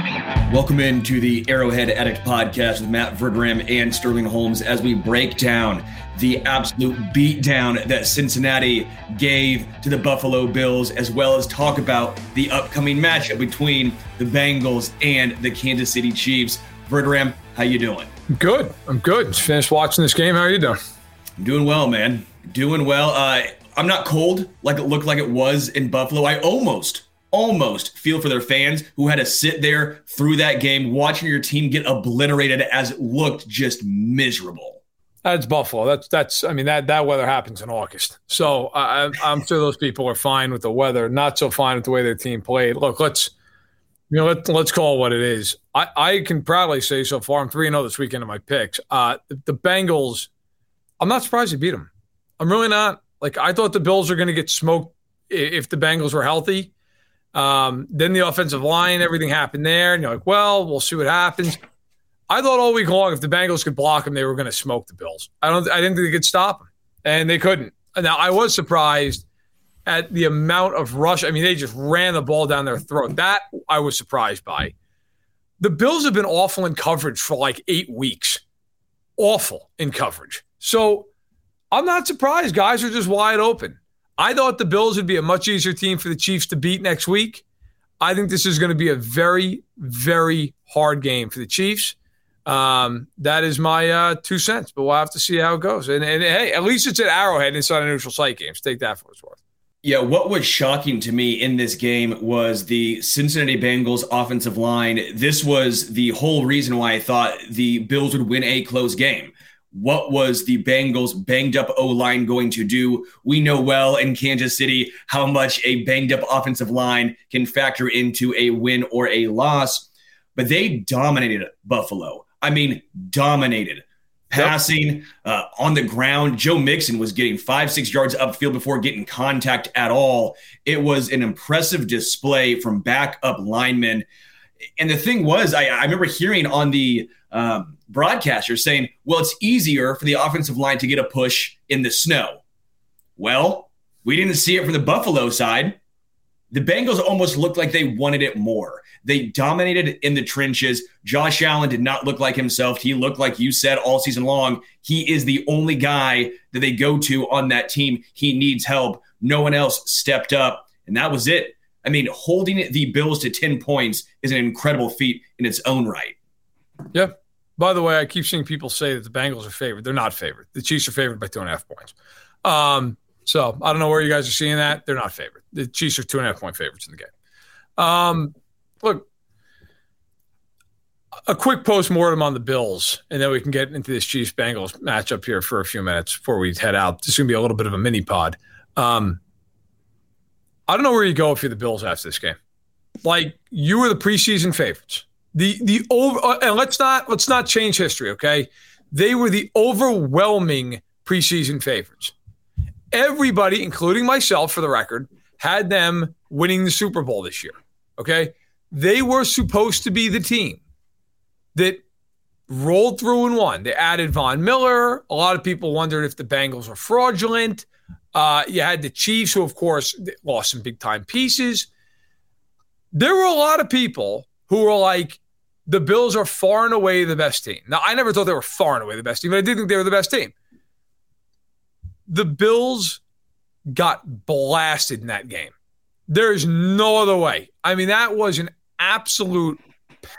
Welcome into the Arrowhead Addict podcast with Matt Verderame and Sterling Holmes as we break down the absolute beatdown that Cincinnati gave to the Buffalo Bills, as well as talk about the upcoming matchup between the Bengals and the Kansas City Chiefs. Verderame, how you doing? Good. I'm good. Just finished watching this game. How are you doing? I'm doing well, man. Doing well. Uh, I'm not cold like it looked like it was in Buffalo. I almost almost feel for their fans who had to sit there through that game watching your team get obliterated as it looked just miserable. That's Buffalo. That's that's. I mean that that weather happens in August. So I, I'm sure those people are fine with the weather. Not so fine with the way their team played. Look, let's you know let, let's call what it is. I I can proudly say so far I'm three and zero this weekend in my picks. Uh, the Bengals. I'm not surprised they beat them. I'm really not. Like I thought the Bills were going to get smoked if the Bengals were healthy. Um, then the offensive line, everything happened there, and you're like, well, we'll see what happens. I thought all week long, if the Bengals could block them, they were going to smoke the Bills. I don't. I didn't think they could stop them, and they couldn't. Now I was surprised at the amount of rush. I mean, they just ran the ball down their throat. That I was surprised by. The Bills have been awful in coverage for like eight weeks. Awful in coverage. So I'm not surprised. Guys are just wide open. I thought the Bills would be a much easier team for the Chiefs to beat next week. I think this is going to be a very, very hard game for the Chiefs. Um, that is my uh, two cents, but we'll have to see how it goes. And, and hey, at least it's at Arrowhead and it's not a neutral site game. So take that for what it's worth. Yeah, what was shocking to me in this game was the Cincinnati Bengals offensive line. This was the whole reason why I thought the Bills would win a close game what was the Bengals banged up O line going to do? We know well in Kansas City how much a banged up offensive line can factor into a win or a loss, but they dominated Buffalo. I mean, dominated. Passing uh, on the ground, Joe Mixon was getting five, six yards upfield before getting contact at all. It was an impressive display from backup linemen. And the thing was, I, I remember hearing on the um, broadcasters saying, well, it's easier for the offensive line to get a push in the snow. Well, we didn't see it from the Buffalo side. The Bengals almost looked like they wanted it more. They dominated in the trenches. Josh Allen did not look like himself. He looked like you said all season long. He is the only guy that they go to on that team. He needs help. No one else stepped up. And that was it. I mean, holding the Bills to 10 points is an incredible feat in its own right. Yep. By the way, I keep seeing people say that the Bengals are favored. They're not favored. The Chiefs are favored by two and a half points. Um, so I don't know where you guys are seeing that. They're not favored. The Chiefs are two and a half point favorites in the game. Um, look, a quick post mortem on the Bills, and then we can get into this Chiefs Bengals matchup here for a few minutes before we head out. This is going to be a little bit of a mini pod. Um, I don't know where you go if you're the Bills after this game. Like you were the preseason favorites. The the over uh, and let's not let's not change history, okay? They were the overwhelming preseason favorites. Everybody, including myself for the record, had them winning the Super Bowl this year. Okay? They were supposed to be the team that rolled through and won. They added Von Miller. A lot of people wondered if the Bengals were fraudulent. Uh, you had the Chiefs, who, of course, lost some big time pieces. There were a lot of people who were like, the Bills are far and away the best team. Now, I never thought they were far and away the best team, but I did think they were the best team. The Bills got blasted in that game. There's no other way. I mean, that was an absolute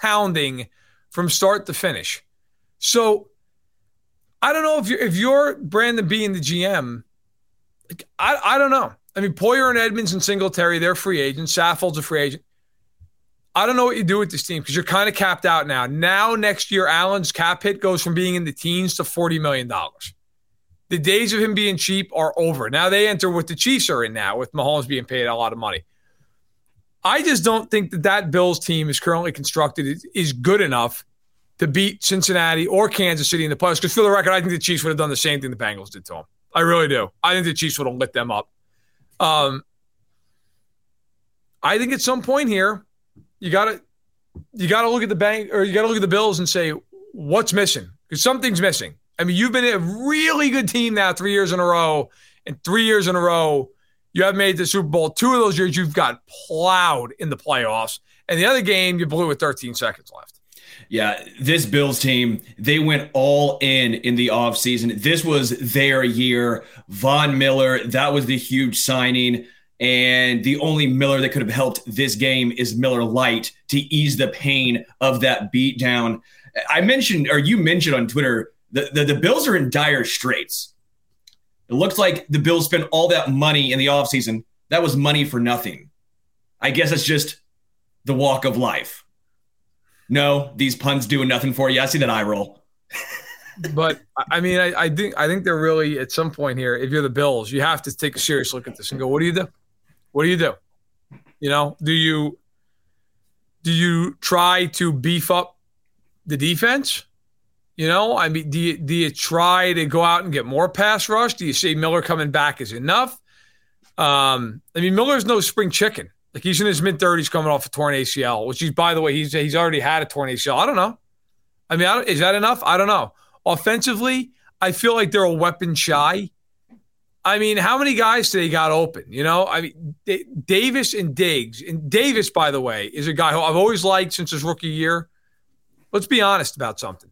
pounding from start to finish. So I don't know if you're if you're Brandon Beane the GM. I I don't know. I mean, Poyer and Edmunds and Singletary, they're free agents. Saffold's a free agent. I don't know what you do with this team because you're kind of capped out now. Now, next year, Allen's cap hit goes from being in the teens to $40 million. The days of him being cheap are over. Now they enter what the Chiefs are in now, with Mahomes being paid a lot of money. I just don't think that that Bills team is currently constructed is good enough to beat Cincinnati or Kansas City in the playoffs. Because for the record, I think the Chiefs would have done the same thing the Bengals did to them. I really do. I think the Chiefs would have lit them up. Um, I think at some point here, you gotta you gotta look at the bank or you gotta look at the Bills and say what's missing because something's missing. I mean, you've been a really good team now three years in a row, and three years in a row you have made the Super Bowl. Two of those years you've got plowed in the playoffs, and the other game you blew with 13 seconds left. Yeah, this Bills team, they went all in in the offseason. This was their year. Von Miller, that was the huge signing. And the only Miller that could have helped this game is Miller Lite to ease the pain of that beatdown. I mentioned, or you mentioned on Twitter, the, the, the Bills are in dire straits. It looks like the Bills spent all that money in the offseason. That was money for nothing. I guess it's just the walk of life. No, these puns doing nothing for you. I see that eye roll. but I mean, I, I, think I think they're really at some point here. If you're the Bills, you have to take a serious look at this and go, "What do you do? What do you do? You know, do you do you try to beef up the defense? You know, I mean, do you, do you try to go out and get more pass rush? Do you say Miller coming back is enough? Um, I mean, Miller's no spring chicken. Like he's in his mid thirties, coming off a torn ACL, which he's by the way, he's he's already had a torn ACL. I don't know. I mean, I is that enough? I don't know. Offensively, I feel like they're a weapon shy. I mean, how many guys they got open? You know, I mean, D- Davis and Diggs. And Davis, by the way, is a guy who I've always liked since his rookie year. Let's be honest about something.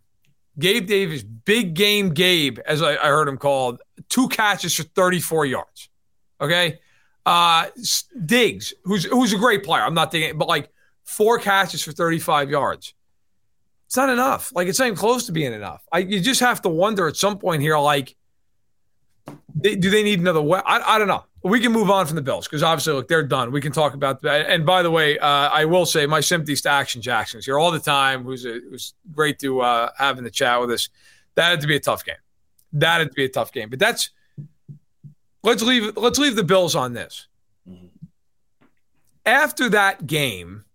Gabe Davis, big game Gabe, as I, I heard him called, two catches for 34 yards. Okay. Uh, Diggs, who's who's a great player. I'm not thinking, but like four catches for 35 yards. It's not enough. Like it's not even close to being enough. I, you just have to wonder at some point here, like, they, do they need another way? I, I don't know. We can move on from the Bills because obviously, look, they're done. We can talk about that. And by the way, uh, I will say my sympathies to Action Jackson's here all the time. Who's a, it was great to uh, have in the chat with us. That had to be a tough game. That had to be a tough game. But that's let's leave let's leave the Bills on this. After that game,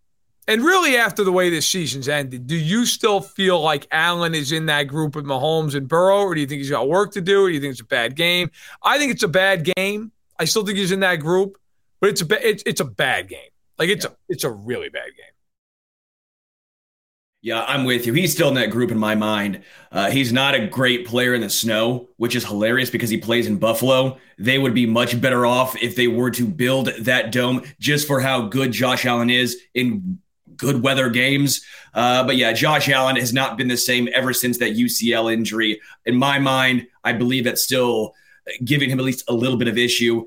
and really, after the way this season's ended, do you still feel like Allen is in that group with Mahomes and Burrow, or do you think he's got work to do? Or do you think it's a bad game? I think it's a bad game. I still think he's in that group, but it's a it's, it's a bad game. Like it's yeah. a it's a really bad game. Yeah, I'm with you. He's still in that group in my mind. Uh, he's not a great player in the snow, which is hilarious because he plays in Buffalo. They would be much better off if they were to build that dome just for how good Josh Allen is in good weather games. Uh, but yeah, Josh Allen has not been the same ever since that UCL injury. In my mind, I believe that's still giving him at least a little bit of issue.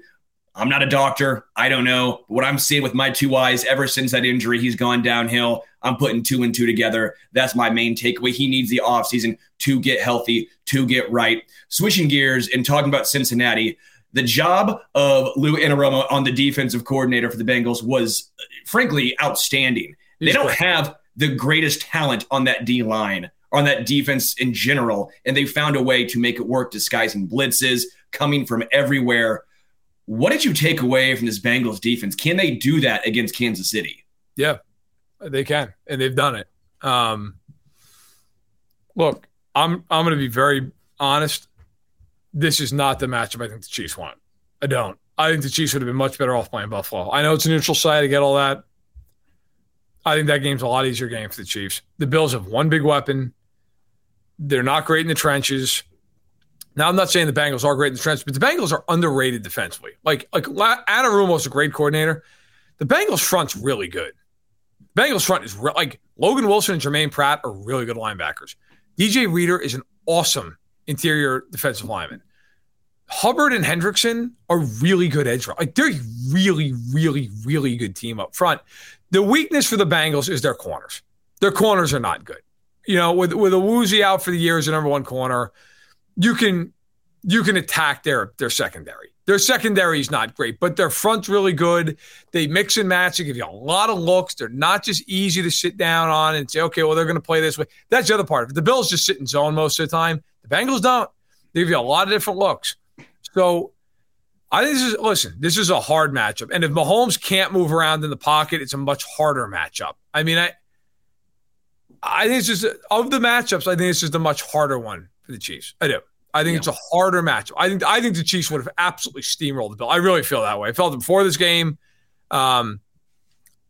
I'm not a doctor. I don't know. What I'm seeing with my two eyes ever since that injury, he's gone downhill. I'm putting two and two together. That's my main takeaway. He needs the offseason to get healthy, to get right. Switching gears and talking about Cincinnati, the job of Lou Anarumo on the defensive coordinator for the Bengals was frankly outstanding. They don't have the greatest talent on that D line, on that defense in general, and they found a way to make it work, disguising blitzes coming from everywhere. What did you take away from this Bengals defense? Can they do that against Kansas City? Yeah, they can, and they've done it. Um, look, I'm I'm going to be very honest. This is not the matchup I think the Chiefs want. I don't. I think the Chiefs would have been much better off playing Buffalo. I know it's a neutral site. I get all that. I think that game's a lot easier game for the Chiefs. The Bills have one big weapon. They're not great in the trenches. Now, I'm not saying the Bengals are great in the trenches, but the Bengals are underrated defensively. Like, like Anarumo's a great coordinator. The Bengals front's really good. The Bengals front is re- like Logan Wilson and Germaine Pratt are really good linebackers. DJ Reader is an awesome interior defensive lineman. Hubbard and Hendrickson are really good edge. Like they're really, really, really good team up front. The weakness for the Bengals is their corners. Their corners are not good. You know, with with Awuzie out for the year as the number one corner, you can you can attack their their secondary. Their secondary is not great, but their front's really good. They mix and match. They give you a lot of looks. They're not just easy to sit down on and say, okay, well, they're going to play this way. That's the other part. If the Bills just sit in zone most of the time, the Bengals don't. They give you a lot of different looks. So I think this is listen, this is a hard matchup. And if Mahomes can't move around in the pocket, it's a much harder matchup. I mean, I I think it's just of the matchups, I think it's just a much harder one for the Chiefs. I do. I think yeah. it's a harder matchup. I think I think the Chiefs would have absolutely steamrolled the Bill. I really feel that way. I felt it before this game. Um,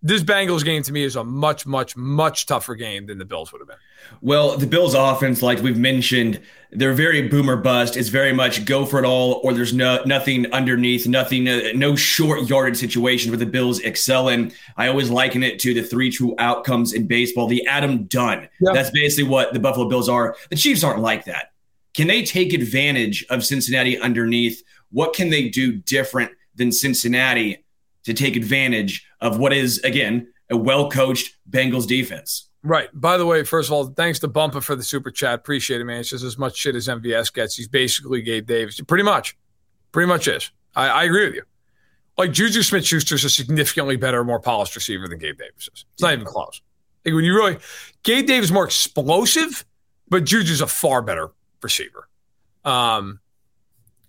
this Bengals game to me is a much, much, much tougher game than the Bills would have been. Well, the Bills' offense, like we've mentioned, they're very boomer bust. It's very much go for it all, or there's no nothing underneath, nothing, uh, no short yardage situation where the Bills excel in. I always liken it to the three true outcomes in baseball. The Adam Dunn. Yep. That's basically what the Buffalo Bills are. The Chiefs aren't like that. Can they take advantage of Cincinnati underneath? What can they do different than Cincinnati to take advantage of what is, again, a well coached Bengals defense. Right. By the way, first of all, thanks to Bumper for the super chat. Appreciate it, man. It's just as much shit as MVS gets. He's basically Gabe Davis. Pretty much. Pretty much is. I, I agree with you. Like Juju Smith Schuster is a significantly better, more polished receiver than Gabe Davis is. It's not even close. Like when you really, Gabe Davis is more explosive, but Juju's a far better receiver. Um,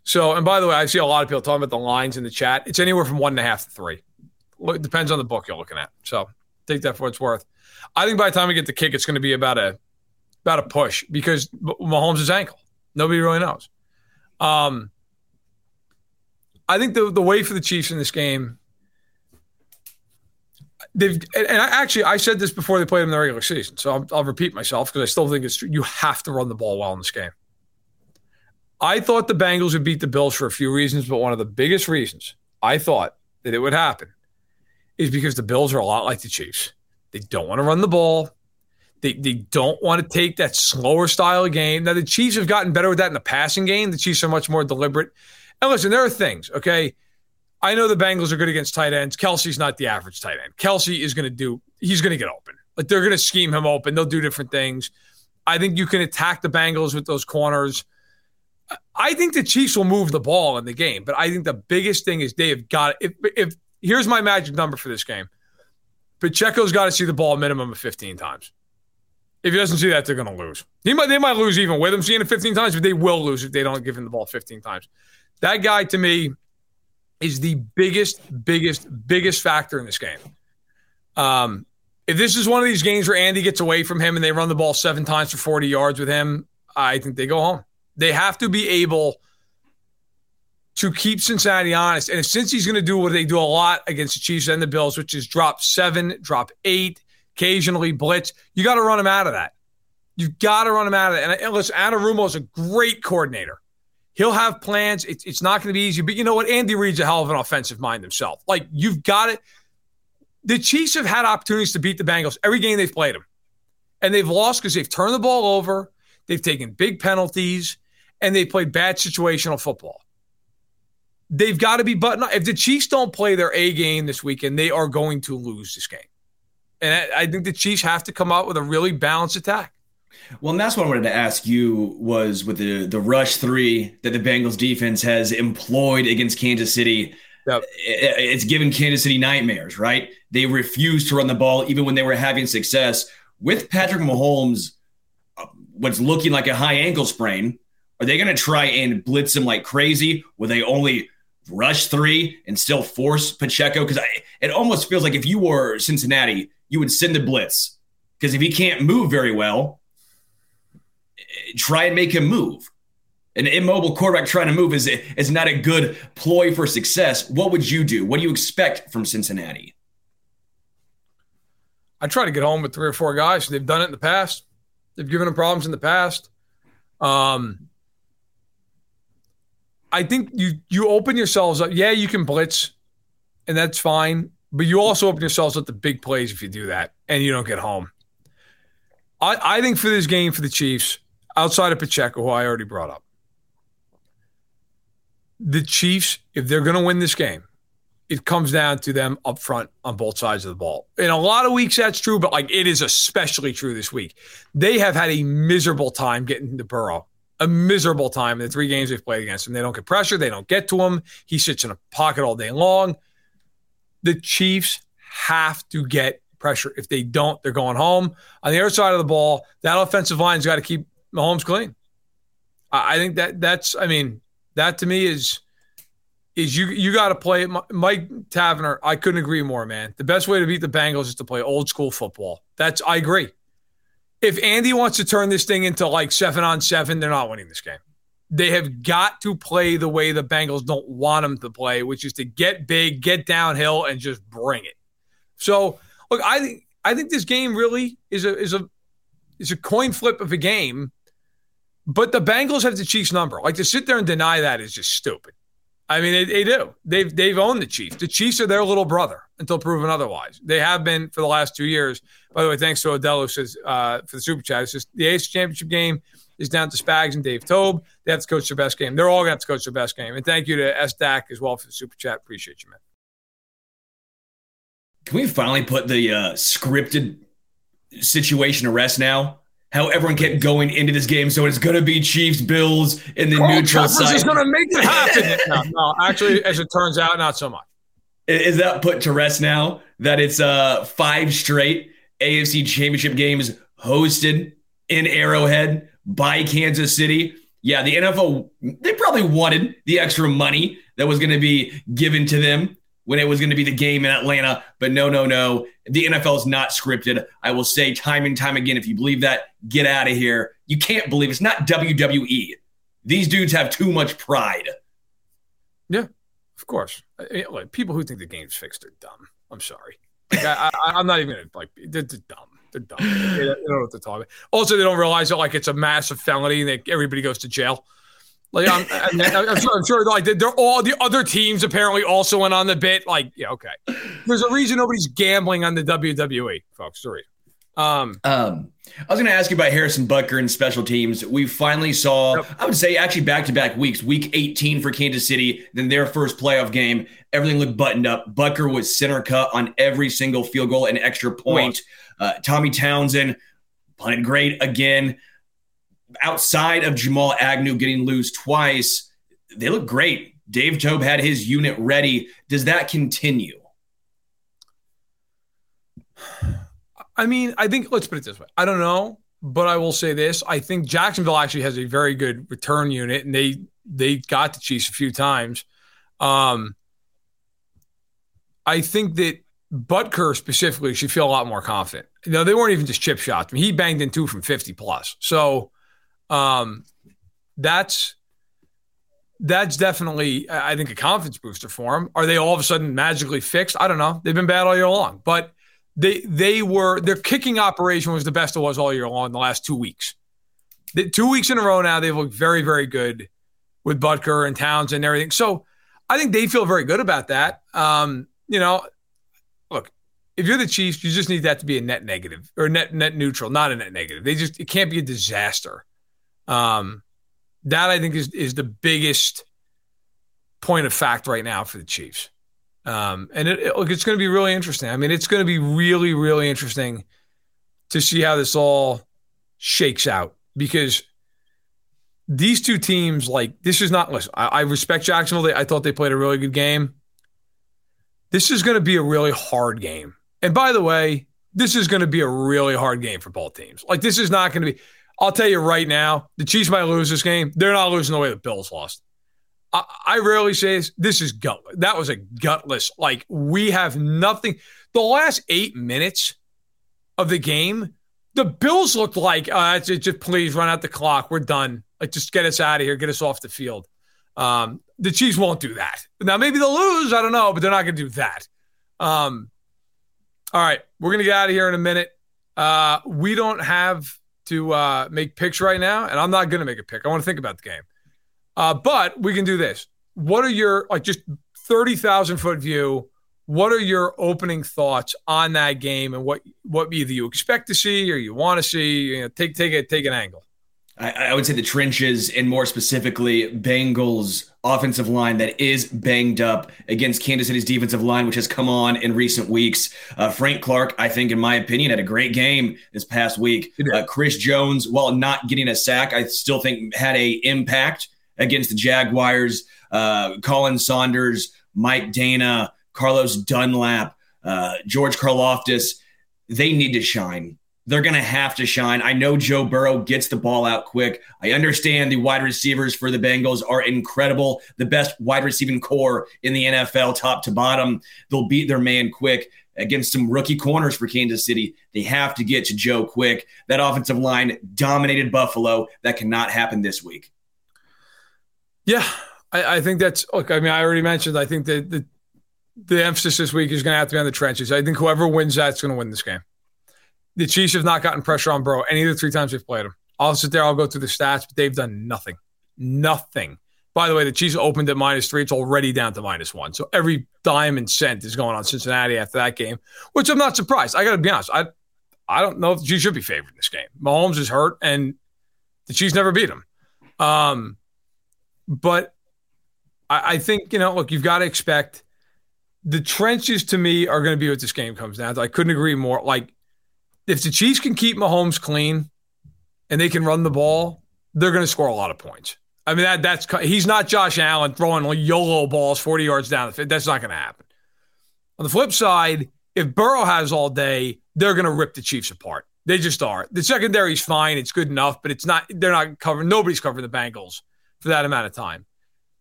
so, and by the way, I see a lot of people talking about the lines in the chat. It's anywhere from one and a half to three. It depends on the book you're looking at. So, take that for what it's worth. I think by the time we get the kick, it's going to be about a about a push because Mahomes' ankle. Nobody really knows. Um, I think the the way for the Chiefs in this game, they've and I, actually I said this before they played them in the regular season, so I'll, I'll repeat myself because I still think it's true. You have to run the ball well in this game. I thought the Bengals would beat the Bills for a few reasons, but one of the biggest reasons I thought that it would happen is because the Bills are a lot like the Chiefs. They don't want to run the ball. They, they don't want to take that slower style of game. Now, the Chiefs have gotten better with that in the passing game. The Chiefs are much more deliberate. And listen, there are things, okay? I know the Bengals are good against tight ends. Kelce's not the average tight end. Kelce is going to do, he's going to get open. Like they're going to scheme him open. They'll do different things. I think you can attack the Bengals with those corners. I think the Chiefs will move the ball in the game, but I think the biggest thing is they have got if if here's my magic number for this game. Pacheco's got to see the ball minimum of 15 times. If he doesn't see that, they're going to lose. He might, they might lose even with him seeing it 15 times, but they will lose if they don't give him the ball 15 times. That guy, to me, is the biggest, biggest, biggest factor in this game. Um, if this is one of these games where Andy gets away from him and they run the ball seven times for 40 yards with him, I think they go home. They have to be able to keep Cincinnati honest. And since he's going to do what they do a lot against the Chiefs and the Bills, which is drop seven, drop eight, occasionally blitz, you got to run him out of that. You've got to run him out of that. And listen, Anarumo is a great coordinator. He'll have plans. It's, it's not going to be easy. But you know what? Andy Reid's a hell of an offensive mind himself. Like, you've got it. The Chiefs have had opportunities to beat the Bengals every game they've played them. And they've lost because they've turned the ball over, they've taken big penalties, and they played bad situational football. They've got to be buttoned up. If the Chiefs don't play their A game this weekend, they are going to lose this game. And I, think the Chiefs have to come out with a really balanced attack. Well, and that's what I wanted to ask you was with the the rush three that the Bengals defense has employed against Kansas City. Yep. It's given Kansas City nightmares, right? They refused to run the ball even when they were having success with Patrick Mahomes. Uh, what's looking like a high ankle sprain? Are they going to try and blitz him like crazy? Will they only rush three and still force Pacheco? Because it almost feels like if you were Cincinnati, you would send the blitz. Because if he can't move very well, try and make him move. An immobile quarterback trying to move is, is not a good ploy for success. What would you do? What do you expect from Cincinnati? I try to get home with three or four guys. They've done it in the past. They've given them problems in the past. Um, I think you you open yourselves up. Yeah, you can blitz, and that's fine. But you also open yourselves up to big plays if you do that, and you don't get home. I, I think for this game for the Chiefs, outside of Pacheco, who I already brought up, the Chiefs, if they're going to win this game, it comes down to them up front on both sides of the ball. In a lot of weeks, that's true, but like it is especially true this week. They have had a miserable time getting to Burrow a miserable time in the three games they've played against him. They don't get pressure, they don't get to him. He sits in a pocket all day long. The Chiefs have to get pressure. If they don't, they're going home. On the other side of the ball, that offensive line's got to keep Mahomes clean. I think that that's. I mean, that to me is is you you got to play it. Mike Taverner. I couldn't agree more, man. The best way to beat the Bengals is to play old school football. That's I agree. If Andy wants to turn this thing into like seven on seven, they're not winning this game. They have got to play the way the Bengals don't want them to play, which is to get big, get downhill, and just bring it. So, look, I think I think this game really is a is a is a coin flip of a game. But the Bengals have the Chiefs number. Like to sit there and deny that is just stupid. I mean, they, they, do. They've they've owned the Chiefs. The Chiefs are their little brother until proven otherwise. They have been for the last two years. By the way, thanks to Odell who says uh, for the super chat. It's just the AFC Championship game is down to Spags and Dave Toub. They have to coach their best game. They're all going to have to coach their best game. And thank you to SDAC as well for the super chat. Appreciate you, man. Can we finally put the uh, scripted situation to rest now? How everyone kept going into this game, so it's going to be Chiefs, Bills, in the oh, neutral Trevor's side. is going to make it happen. no, no, actually, as it turns out, not so much. Is that put to rest now? That it's uh, five straight AFC Championship games hosted in Arrowhead by Kansas City. Yeah, the NFL, they probably wanted the extra money that was going to be given to them when it was going to be the game in Atlanta. But no, no, no. The NFL is not scripted. I will say time and time again if you believe that, get out of here. You can't believe it's not WWE. These dudes have too much pride. Yeah, of course. Like, people who think the game's fixed are dumb. I'm sorry. Like, I, am not even gonna, like, they're, they're dumb. They're dumb. They, don't know what to talk about. Also, they don't realize that like it's a massive felony and that everybody goes to jail. Like I'm, I'm, I'm, sure, I'm sure, like they're all the other teams apparently also went on the bit. Like, yeah, okay. There's a reason nobody's gambling on the WWE, folks. Sorry. Um, um, I was going to ask you about Harrison Butker and special teams. We finally saw, yep. I would say, actually back to back weeks. Week 18 for Kansas City, then their first playoff game. Everything looked buttoned up. Butker was center cut on every single field goal and extra point. Uh, Tommy Townsend punted great again. Outside of Jamal Agnew getting loose twice, they look great. Dave Toub had his unit ready. Does that continue? I mean, I think let's put it this way. I don't know, but I will say this: I think Jacksonville actually has a very good return unit, and they they got the Chiefs a few times. Um, I think that Butker specifically should feel a lot more confident. You know, they weren't even just chip shots. I mean, he banged in two from 50 plus. So um, that's that's definitely, I think, a confidence booster for him. Are they all of a sudden magically fixed? I don't know. They've been bad all year long, but they they were their kicking operation was the best it was all year long. The last two weeks, the, two weeks in a row now, they've looked very very good with Butker and Towns and everything. So I think they feel very good about that. Um, you know, look, if you're the Chiefs, you just need that to be a net negative or net net neutral, not a net negative. They just it can't be a disaster. Um, that I think is is the biggest point of fact right now for the Chiefs. Um, and it, it, it's going to be really interesting. I mean, it's going to be really, really interesting to see how this all shakes out because these two teams, like, this is not, listen, I, I respect Jacksonville. They, I thought they played a really good game. This is going to be a really hard game. And by the way, this is going to be a really hard game for both teams. Like, this is not going to be, I'll tell you right now, the Chiefs might lose this game. They're not losing the way the Bills lost. I, I rarely say this. This is gut. That was a gutless. Like we have nothing. The last eight minutes of the game, the Bills looked like uh, just, just please run out the clock. We're done. Like just get us out of here. Get us off the field. Um, the Chiefs won't do that. Now maybe they'll lose. I don't know, but they're not going to do that. Um, all right, we're going to get out of here in a minute. Uh, we don't have to uh, make picks right now, and I'm not going to make a pick. I want to think about the game. Uh, but we can do this. What are your like just thirty thousand foot view? What are your opening thoughts on that game, and what what either you expect to see or you want to see? You know, take take take an angle. I, I would say the trenches, and more specifically, Bengals offensive line that is banged up against Kansas City's defensive line, which has come on in recent weeks. Uh, Frank Clark, I think, in my opinion, had a great game this past week. Uh, Chris Jones, while not getting a sack, I still think had a impact against the Jaguars. Uh, Khalen Saunders, Mike Danna, Carlos Dunlap, uh, George Karlaftis, they need to shine. They're going to have to shine. I know Joe Burrow gets the ball out quick. I understand the wide receivers for the Bengals are incredible, the best wide receiving core in the NFL, top to bottom. They'll beat their man quick against some rookie corners for Kansas City. They have to get to Joe quick. That offensive line dominated Buffalo. That cannot happen this week. Yeah, I, I think that's look. I mean, I already mentioned. I think that the the emphasis this week is going to have to be on the trenches. I think whoever wins that's going to win this game the Chiefs have not gotten pressure on Burrow any of the three times they've played him. I'll sit there, I'll go through the stats, but they've done nothing. Nothing. By the way, the Chiefs opened at minus three. It's already down to minus one. So every dime and cent is going on Cincinnati after that game, which I'm not surprised. I got to be honest. I I don't know if the Chiefs should be favored in this game. Mahomes is hurt, and the Chiefs never beat him. Um, but I, I think, you know, look, you've got to expect the trenches to me are going to be what this game comes down to. I couldn't agree more. Like, if the Chiefs can keep Mahomes clean and they can run the ball, they're going to score a lot of points. I mean, that that's he's not Josh Allen throwing YOLO balls 40 yards down the field. That's not going to happen. On the flip side, if Burrow has all day, they're going to rip the Chiefs apart. They just are. The secondary's fine. It's good enough, but it's not, they're not covering, nobody's covering the Bengals for that amount of time.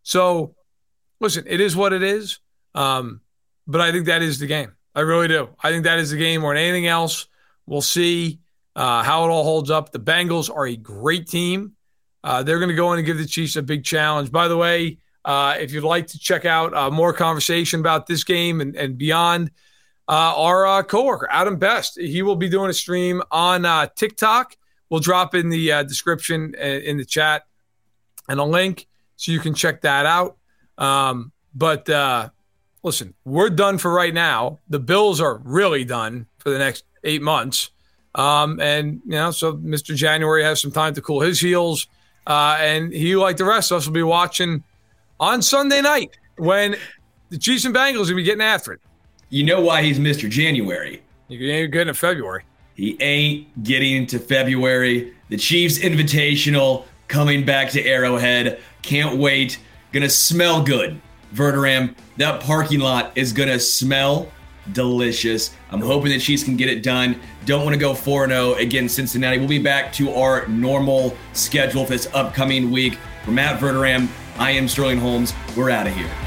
So, listen, it is what it is. Um, but I think that is the game. I really do. I think that is the game more than anything else. We'll see uh, how it all holds up. The Bengals are a great team. Uh, they're going to go in and give the Chiefs a big challenge. By the way, uh, if you'd like to check out uh, more conversation about this game and, and beyond, uh, our uh, coworker Adam Best, he will be doing a stream on TikTok. We'll drop in the description in the chat and a link so you can check that out. Um, but listen, we're done for right now. The Bills are really done for the next eight months. Um, and, you know, so Mr. January has some time to cool his heels. Uh, and he, like the rest of us, will be watching on Sunday night when the Chiefs and Bengals will be getting after it. You know why he's Mr. January? You ain't getting to February. He ain't getting to February. The Chiefs Invitational coming back to Arrowhead. Can't wait. Gonna smell good. Verderame, that parking lot is gonna smell delicious. I'm hoping that Chiefs can get it done. Don't want to go 4 0 against Cincinnati. We'll be back to our normal schedule for this upcoming week. For Matt Verderame, I am Sterling Holmes. We're out of here.